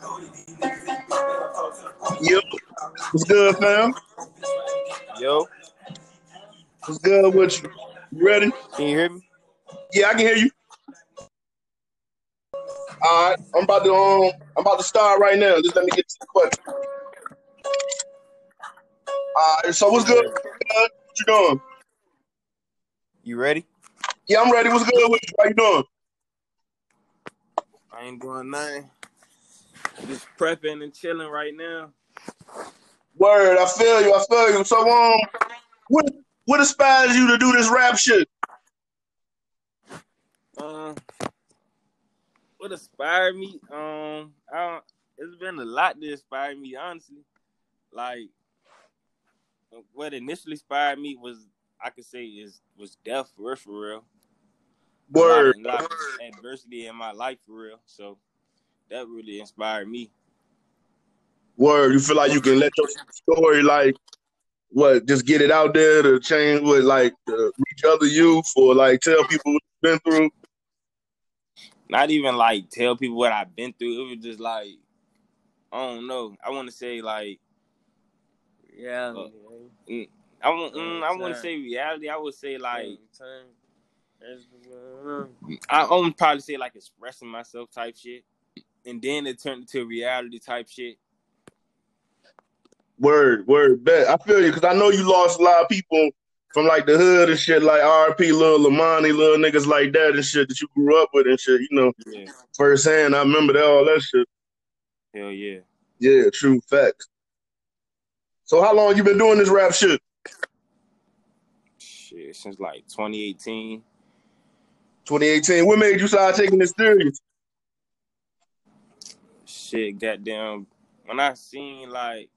Yo, what's good, fam? Yo, What's good with you? You ready? can you hear me? Yeah, I can hear you. All right, I'm about to um, I'm about to start right now. Just let me get to the question. All right, so what's good? What you doing? You ready? Yeah, I'm ready. What's good with you? How you doing? I ain't doing nothing. Just prepping and chilling right now. Word, I feel you. I feel you. So um, what what inspires you to do this rap shit? Um, what inspired me? Um, I don't, it's been a lot that inspired me, honestly. Like, what initially inspired me was I could say is was death for real, for real. Word, a lot of adversity in my life for real. So that really inspired me. word. You feel like you can let your story like what? Just get it out there to change what like to reach other youth or like tell people what you've been through. not even like tell people what I've been through. It was just like I don't know. I want to say like Yeah. Uh, mm, I want mm, I want to say reality. I would say like I I would probably say like expressing myself type shit, and then it turned into reality type shit. Word, word, bet. I feel you because I know you lost a lot of people from like the hood and shit, like RP, little Lamani, little niggas like that and shit that you grew up with and shit. You know, Yeah, firsthand. I remember that all that shit. hell yeah. Yeah, true facts. So how long you been doing this rap shit? Shit, since like 2018. 2018. What made you start taking this serious? Shit, goddamn. When I seen like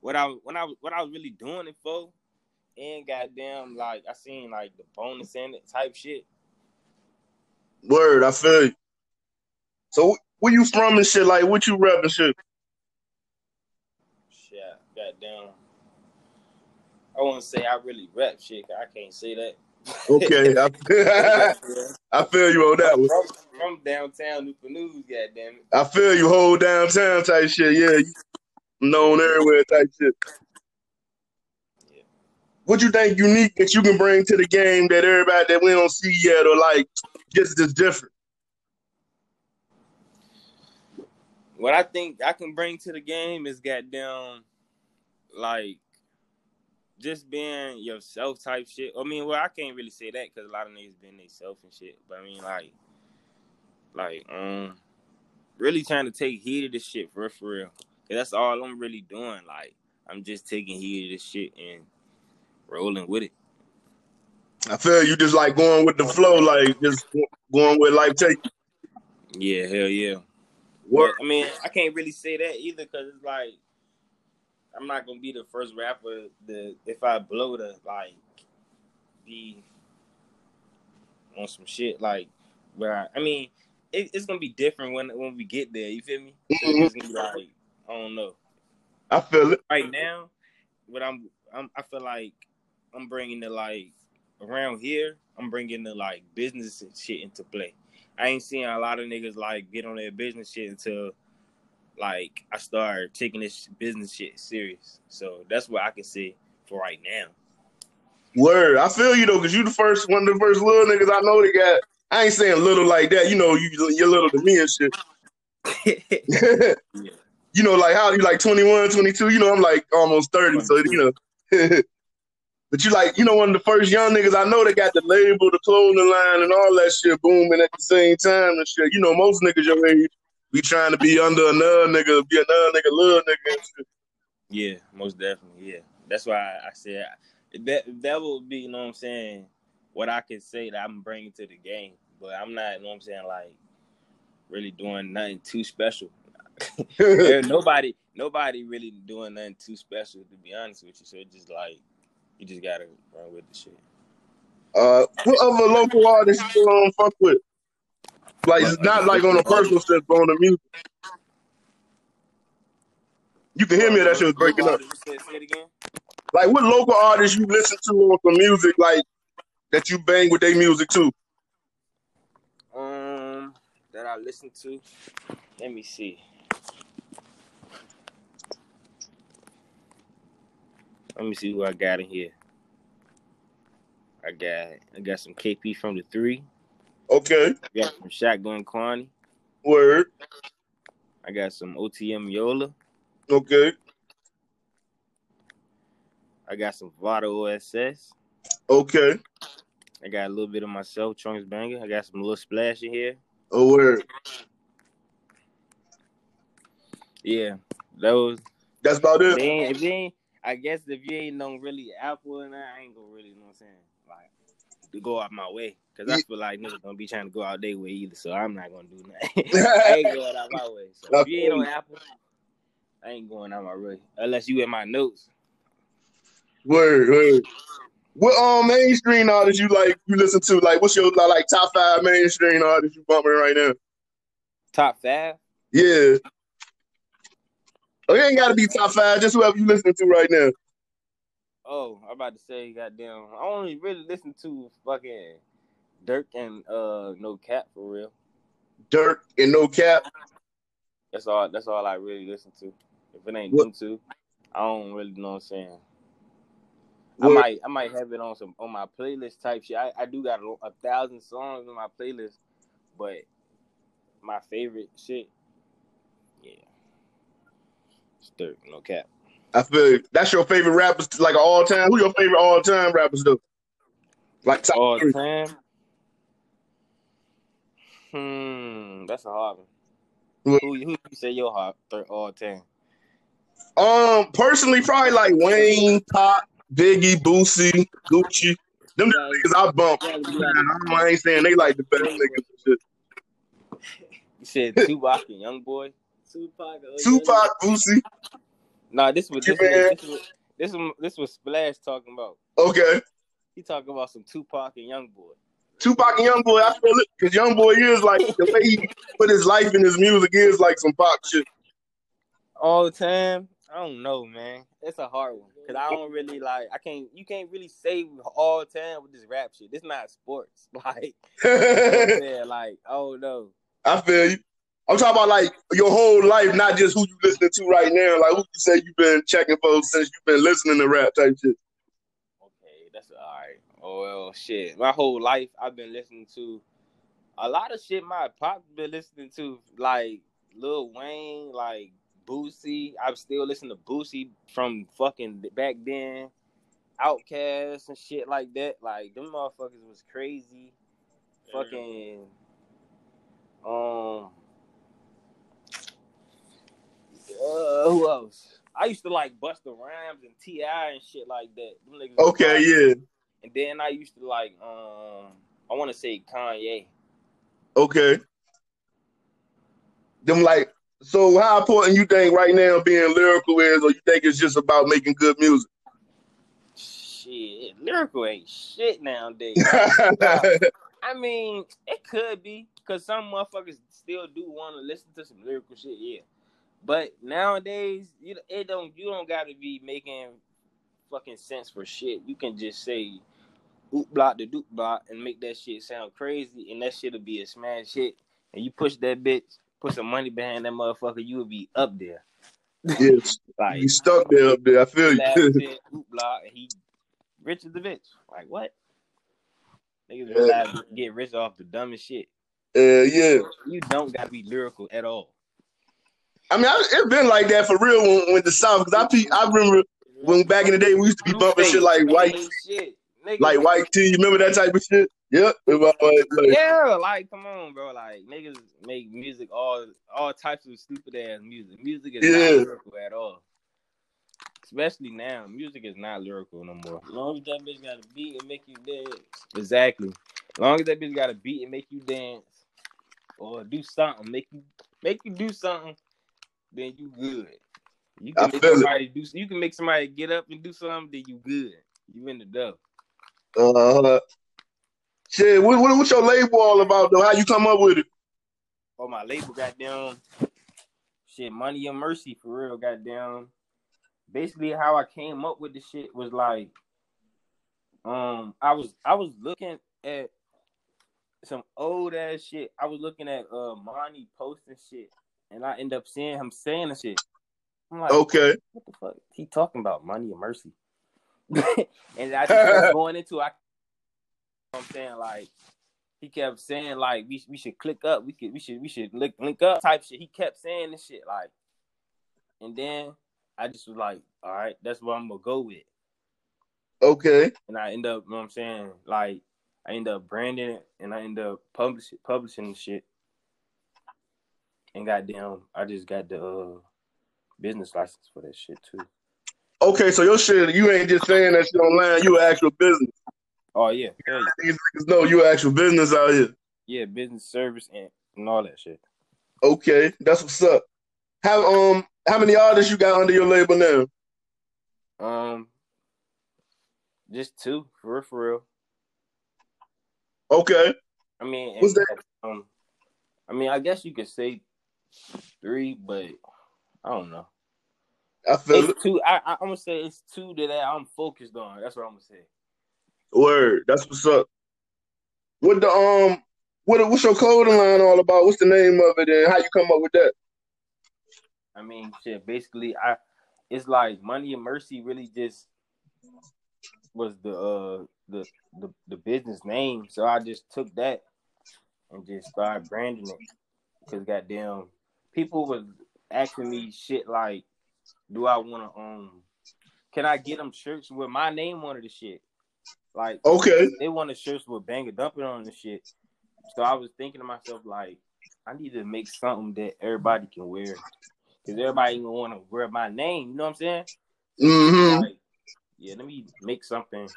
what I when I what I was really doing it for, and goddamn like I seen like the bonus in it type shit. Word, I feel you. So where you from and shit? Like what you rap and shit? Shit, goddamn. I want to say I really rap shit. I can't say that. Okay, I, I feel you on that one. From, from downtown Newport News, goddamn it. I feel you whole downtown type shit. Yeah, you known everywhere type shit. Yeah. What you think unique that you can bring to the game that everybody that we don't see yet or like just is different? What I think I can bring to the game is goddamn, like, just being yourself type shit. I mean, well, I can't really say that because a lot of niggas been themselves and shit. But I mean, like, like, um, really trying to take heed of this shit for real, for real. 'Cause that's all I'm really doing. Like, I'm just taking heed of this shit and rolling with it. I feel you just like going with the flow, like just going with life take. Yeah, hell yeah. What? I mean, I can't really say that either because it's like I'm not gonna be the first rapper that if I blow to like be on some shit like where I, I mean it, it's gonna be different when when we get there. You feel me? So Mhm. it's gonna be like I don't know. I feel it. Right now, what I'm, I'm I feel like I'm bringing the like around here. I'm bringing the like business and shit into play. I ain't seeing a lot of niggas like get on their business shit until like I start taking this business shit serious. So that's what I can say for right now. Word. I feel you though, cause you the first one of the first little niggas I know that got. I ain't saying little like that. You know, you you're little to me and shit. Yeah. you know, like how you like 21, 22. You know, I'm like almost 30. So you know. but you like, you know, one of the first young niggas I know that got the label, the clothing line, and all that shit booming at the same time and shit. You know, most niggas your age be trying to be under another nigga, be another nigga, little nigga. Yeah, most definitely. Yeah, that's why I said that. That would be, you know what I'm saying, what I could say that I'm bringing to the game. But I'm not, you know what I'm saying, like really doing nothing too special. Nobody, nobody really doing nothing too special to be honest with you. So it's just like you just gotta run with the shit. Uh, what other local artists you um, fuck with? Like it's not like on a personal sense, but on the music. You can hear me. That shit was breaking up. Like what local artists you listen to on some music like that you bang with their music too? Um, that I listen to. Let me see. Let me see who I got in here. I got I got some KP from the three. Okay. I got some Shotgun Kwani. Word. I got some OTM Yola. Okay. I got some Vada OSS. Okay. I got a little bit of myself, Trunks Banger. I got some little splash in here. Oh, word. Yeah, those. That's about it. Then if you ain't, I guess if you ain't no really Apple and that, I ain't gonna really, you know what I'm saying, to go out my way. Cause I feel like niggas gonna be trying to go out their way either, so I'm not gonna do nothing. I ain't going out my way. So if you ain't on Apple, I ain't going out my way unless you in my notes. Word, word. What um mainstream artists you like you listen to? Like what's your like top five mainstream artists you bumping right now? Top five? Yeah. Oh, it ain't gotta be top five, just whoever you listening to right now. Oh, I'm about to say, goddamn, I only really listen to fucking Durk and uh No Cap for real. Durk and No Cap. That's all. That's all I really listen to. If it ain't What- them two, I don't really know what I'm saying. What- I might, I might have it on some on my playlist type shit. I, I do got a, a thousand songs on my playlist, but my favorite shit, yeah, it's Durk, no cap. I feel you. that's your favorite rappers like all time. Who your favorite all time rappers though? Like top All three. time. Hmm, that's a hard one. What? Who, who you say your hard third all time? Um, personally, probably like Wayne, Pop, Biggie, Boosie, Gucci. Them the niggas I bump. Yeah, you I, gotta- don't- I ain't saying they like the best niggas. and shit. You said Tupac and Young Boy. Tupac. oh, Tupac, Boosie. Nah, this was this was, this was this was this was Splash talking about. Okay. He talking about some Tupac and Young Boy. Tupac and Young Boy, I feel it because Young Boy is like the way he put his life in his music is like some pop shit. All the time. I don't know, man. It's a hard one because I don't really like. I can't. You can't really say all the time with this rap shit. This not sports. Like, you know what I'm I saying? like, oh no. I feel you. I'm talking about like your whole life, not just who you listening to right now. Like who you say you've been checking for since you've been listening to rap type shit. Okay, that's all right. Oh well, shit. My whole life, I've been listening to a lot of shit. My pop been listening to, like Lil Wayne, like Boosie. I'm still listening to Boosie from fucking back then. OutKast and shit like that. Like them motherfuckers was crazy. Fucking um. Uh, who else? I used to like Busta Rhymes and T.I. and shit like that. Okay, yeah. And then I used to like um I want to say Kanye. Okay. Them like so how important you think right now being lyrical is or you think it's just about making good music? Shit, lyrical ain't shit nowadays. I mean, it could be because some motherfuckers still do want to listen to some lyrical shit, yeah. But nowadays, you it don't you don't got to be making fucking sense for shit. You can just say oop block the doop block and make that shit sound crazy, and that shit'll be a smash hit. And you push that bitch, put some money behind that motherfucker, you will be up there. yes. Like You stuck there up there. I feel you. oop block, and he rich as the bitch. Like what? Niggas Yeah. realize you can get rich off the dumbest shit. Uh, yeah. You don't gotta be lyrical at all. I mean, I, it's been like that for real when, when the South. Because I, pe- I remember when back in the day we used to be bumping shit like white, Ain't shit. Like white tea. You remember that type of shit? Yep. It was like- like- Yeah, like come on, bro. Like niggas make music all all types of stupid ass music. Music is Yeah. not lyrical at all. Especially now, music is not lyrical no more. As long as that bitch got a beat and make you dance. Exactly. As long as that bitch got a beat and make you dance or do something, make you make you do something, then you good. You I can make feel it. somebody do you can make somebody get up and do something, then you good. You in the dough. Uh, shit, what, what, what's your label all about though? How you come up with it? Oh my label got down. shit, money and mercy for real, Got down. Basically how I came up with the shit was like um I was I was looking at some old ass shit. I was looking at uh Monty posting shit and I end up seeing him saying the shit. I'm like, Okay. what the fuck? He talking about money and mercy. and I just kept going into I. I'm saying like he kept saying like we we should click up, we could we should we should link link up type shit. He kept saying this shit like, and then I just was like, all right, that's what I'm gonna go with. Okay. And I end up, you know what I'm saying, like I end up branding it and I end up publishing publishing the shit. And goddamn, I just got the uh, business license for that shit too. Okay, so your shit, you ain't just saying that shit online. You an actual business. Oh yeah, hell yeah, These niggas know you an actual business out here. yeah, business service and, and all that shit. Okay, that's what's up. How um how many artists you got under your label now? Um, just two for real, for real. Okay. I mean, What's and, um, I mean, I guess you could say three, but I don't know. I feel it. It's two. I, I, I'm gonna say it's two that I'm focused on. That's what I'm gonna say. Word. That's what's up. What the um what what's your clothing line all about? What's the name of it and how you come up with that? I mean, shit. Basically, I it's like Money and Mercy really just was the uh the the, the business name. So I just took that and just started branding it. Cause goddamn, people was asking me shit like, "Do I want to um? Can I get them shirts with my name on it?" The shit. Like Okay. they want the shirts with Bang and Dumping on the shit. So I was thinking to myself like, I need to make something that everybody can wear. Cause everybody gonna want to wear my name. You know what I'm saying? Mm-hmm. Like, yeah, let me make something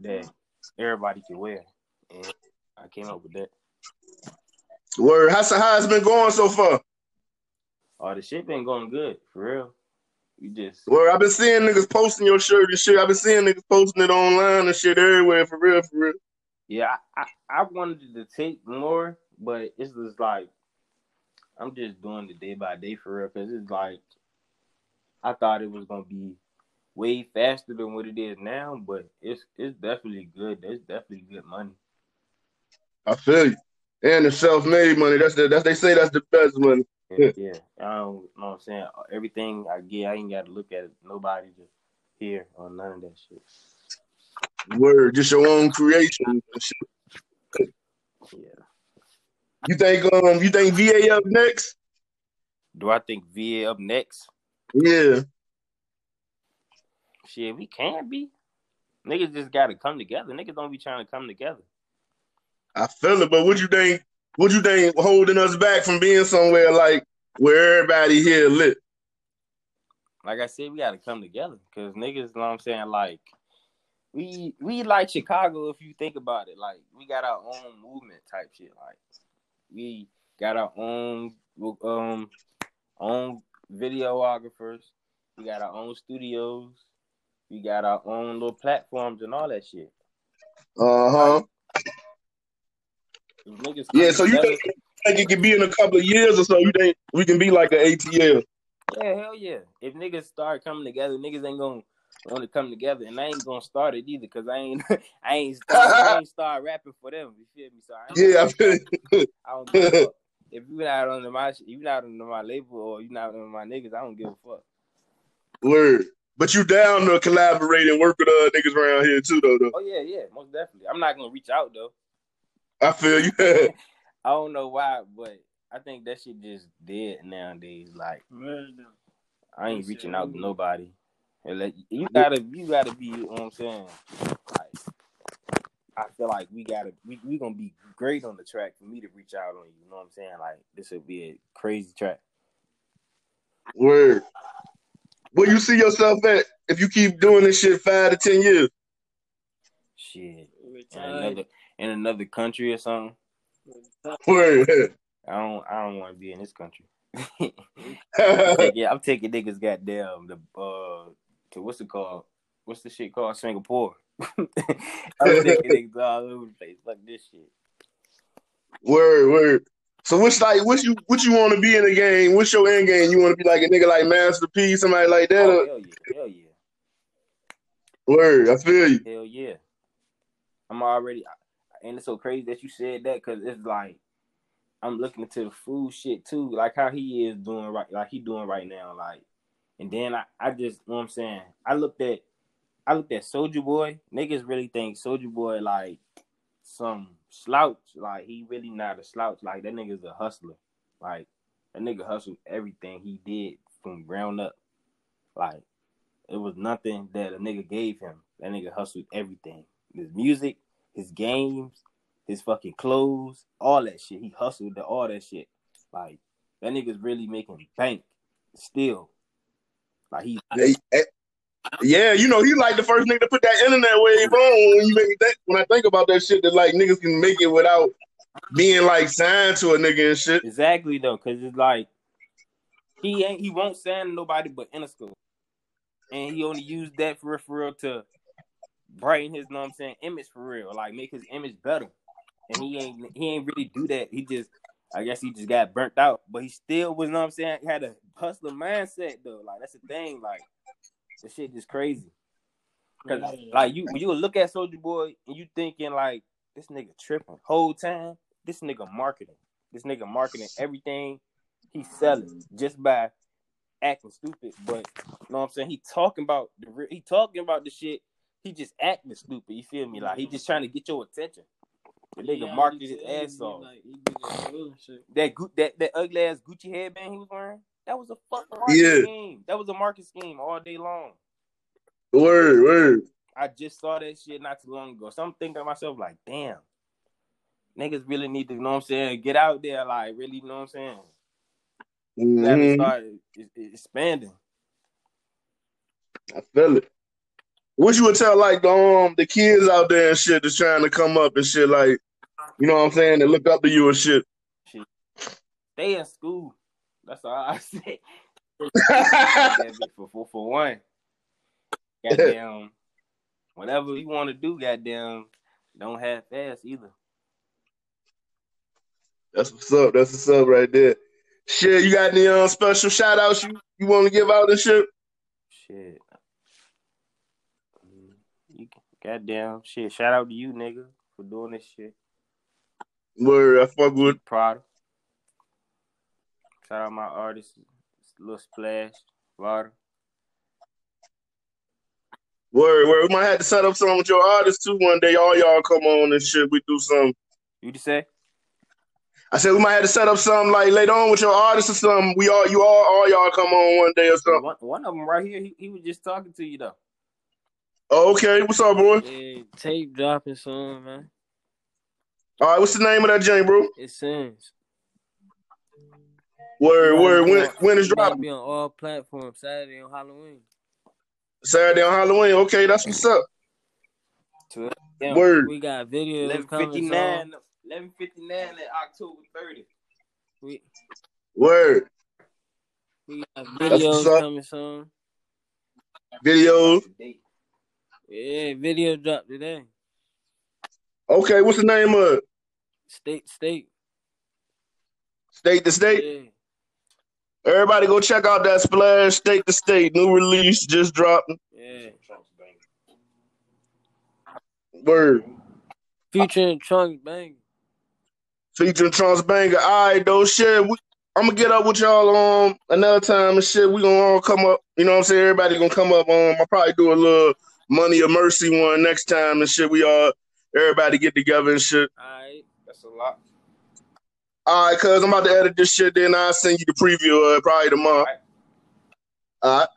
that everybody can wear. And I came up with that. Word. How's how it's been going so far? Oh, the shit been going good for real. You just Word. I've been seeing niggas posting your shirt and shit. I've been seeing niggas posting it online and shit everywhere for real, for real. yeah, I, I, I wanted to take more, but it's just like I'm just doing the day by day for real. Cause it's like I thought it was gonna be way faster than what it is now, but it's it's definitely good. It's definitely good money. I feel you. And the self-made money. That's the that's they say that's the best money. Yeah, yeah. I don't know what I'm saying. Everything I get, I ain't got to look at nobody to hear or none of that shit. Word. Just your own creation. Yeah. You think um you think VA up next? Do I think VA up next? Yeah. Shit, we can't be. Niggas just gotta come together. Niggas don't be trying to come together. I feel it, but what you think? What you think holding us back from being somewhere like where everybody here lit? Like I said, we gotta come together. Cause niggas, you know what I'm saying, like we we like Chicago if you think about it. Like we got our own movement type shit. Like we got our own um own videographers. We got our own studios. We got our own little platforms and all that shit. Uh huh. Come Yeah. So you think, think it could be in a couple of years or so? You think we can be like an ATL? Yeah, hell yeah. If niggas start coming together, niggas ain't gonna want to come together, and I ain't gonna start it either, cause I ain't, I ain't, start, I ain't start rapping for them. You feel me? So I, Yeah. I feel it. I don't give a fuck. If you not under my, you not under my label or you're not under my niggas, I don't give a fuck. Word. But you down to collaborate and work with uh niggas around here too, though. though. Oh yeah, yeah, most definitely. I'm not gonna reach out though. I feel you. I don't know why, but I think that shit just dead nowadays. Like I ain't reaching out to nobody. And like, you gotta, you gotta be. You know what I'm saying? Like, I feel like we gotta, we we gonna be great on the track for me to reach out on you. You know what I'm saying? Like this would be a crazy track. Word. Where you see yourself at if you keep doing this shit five to ten years? Shit, Retired. another in another country or something. Word. I don't, I don't want to be in this country. I'm taking, I'm taking niggas goddamn the uh to what's it called? What's the shit called? Singapore. I'm taking niggas all over the place. Fuck this shit. Word, word. So which like what you what you want to be in the game? What's your end game? You want to be like a nigga like Master P, somebody like that? Oh, hell yeah, hell yeah, Word, I feel you. hell yeah. I'm already, and it's so crazy that you said that because it's like I'm looking into the food shit too, like how he is doing right, like he doing right now, like. And then I, I just, you know what I'm saying? I looked at I looked at Soulja Boy. Niggas really think Soulja Boy like some slouch. Like he really not a slouch. Like that nigga's a hustler. Like that nigga hustled everything he did from ground up. Like it was nothing that a nigga gave him. That nigga hustled everything. His music, his games, his fucking clothes, all that shit. He hustled the, all that shit. Like that nigga's really making bank still. Like he, eh, Yeah, you know, he like the first nigga to put that internet wave on. When you make that, when I think about that shit, that like niggas can make it without being like signed to a nigga and shit. exactly though, cause it's like he ain't he won't sign nobody but Interscope. And he only used that for real to brighten his, know what I'm saying, image for real, like make his image better. And he ain't he ain't really do that. He just I guess he just got burnt out, but he still was, you know what I'm saying, had a hustler mindset though. Like that's the thing, like the shit just crazy. Cause like you, when you look at Soulja Boy and you thinking like this nigga tripping whole time. This nigga marketing. This nigga marketing everything he's selling just by acting stupid. But you know what I'm saying? He talking about the he talking about the shit. He just acting stupid. You feel me? Like he just trying to get your attention. The nigga marketed his ass off. Like, that real shit. That that that ugly ass Gucci headband he was wearing. That was a fucking market Yeah. scheme. That was a market scheme all day long. Word, word. I just saw that shit not too long ago. So I'm thinking to myself, like, damn, niggas really need to, you know what I'm saying, get out there, like, really, you know what I'm saying? Let it Mhm. start expanding. I feel it. What you would tell like the um the kids out there and shit that's trying to come up and shit like, you know what I'm saying, that look up to you and shit. Stay in school. That's all I say. For, for, for one, goddamn, whatever you want to do, goddamn, don't have fast either. That's what's up. That's what's up right there. Shit, you got any um, special shout outs you, you want to give out and shit? Shit. Goddamn, shit. Shout out to you, nigga, for doing this shit. Word, I fuck with. Prada. Shout out my artist, Little Splash, Water. Word, word. We might have to set up something with your artists too one day. All y'all come on and shit. We do some. You just say? I said we might have to set up something like later on with your artists or something. We all, you all, all y'all come on one day or something. One, one of them right here, he, he was just talking to you though. Oh, okay. What's up, boy? Yeah, tape dropping soon, man. All right. What's the name of that joint, bro? It sends. Word, word. When, when is It's dropping? be on all platforms Saturday on Halloween. Saturday on Halloween. Okay, that's what's up. Damn, Word. We got videos coming. 1159, soon. 1159 at October 30th. We Word. we got videos coming soon. Videos. Yeah, video dropped today. Okay, what's the name of it? State state. State to State? Yeah. Everybody go check out that Splash State to State. New release just dropped. Yeah. Word. Featuring Trunk Bang. Featuring Trunks Banger. All right, though, shit. We, I'm gonna get up with y'all um another time and shit. We gonna all come up. You know what I'm saying? Everybody gonna come up. Um, I'll probably do a little Money or Mercy one next time and shit. We all everybody get together and shit. Alright. That's a lot. All right, cuz I'm about to edit this shit. Then I'll send you the preview uh, probably tomorrow. Alright. All right.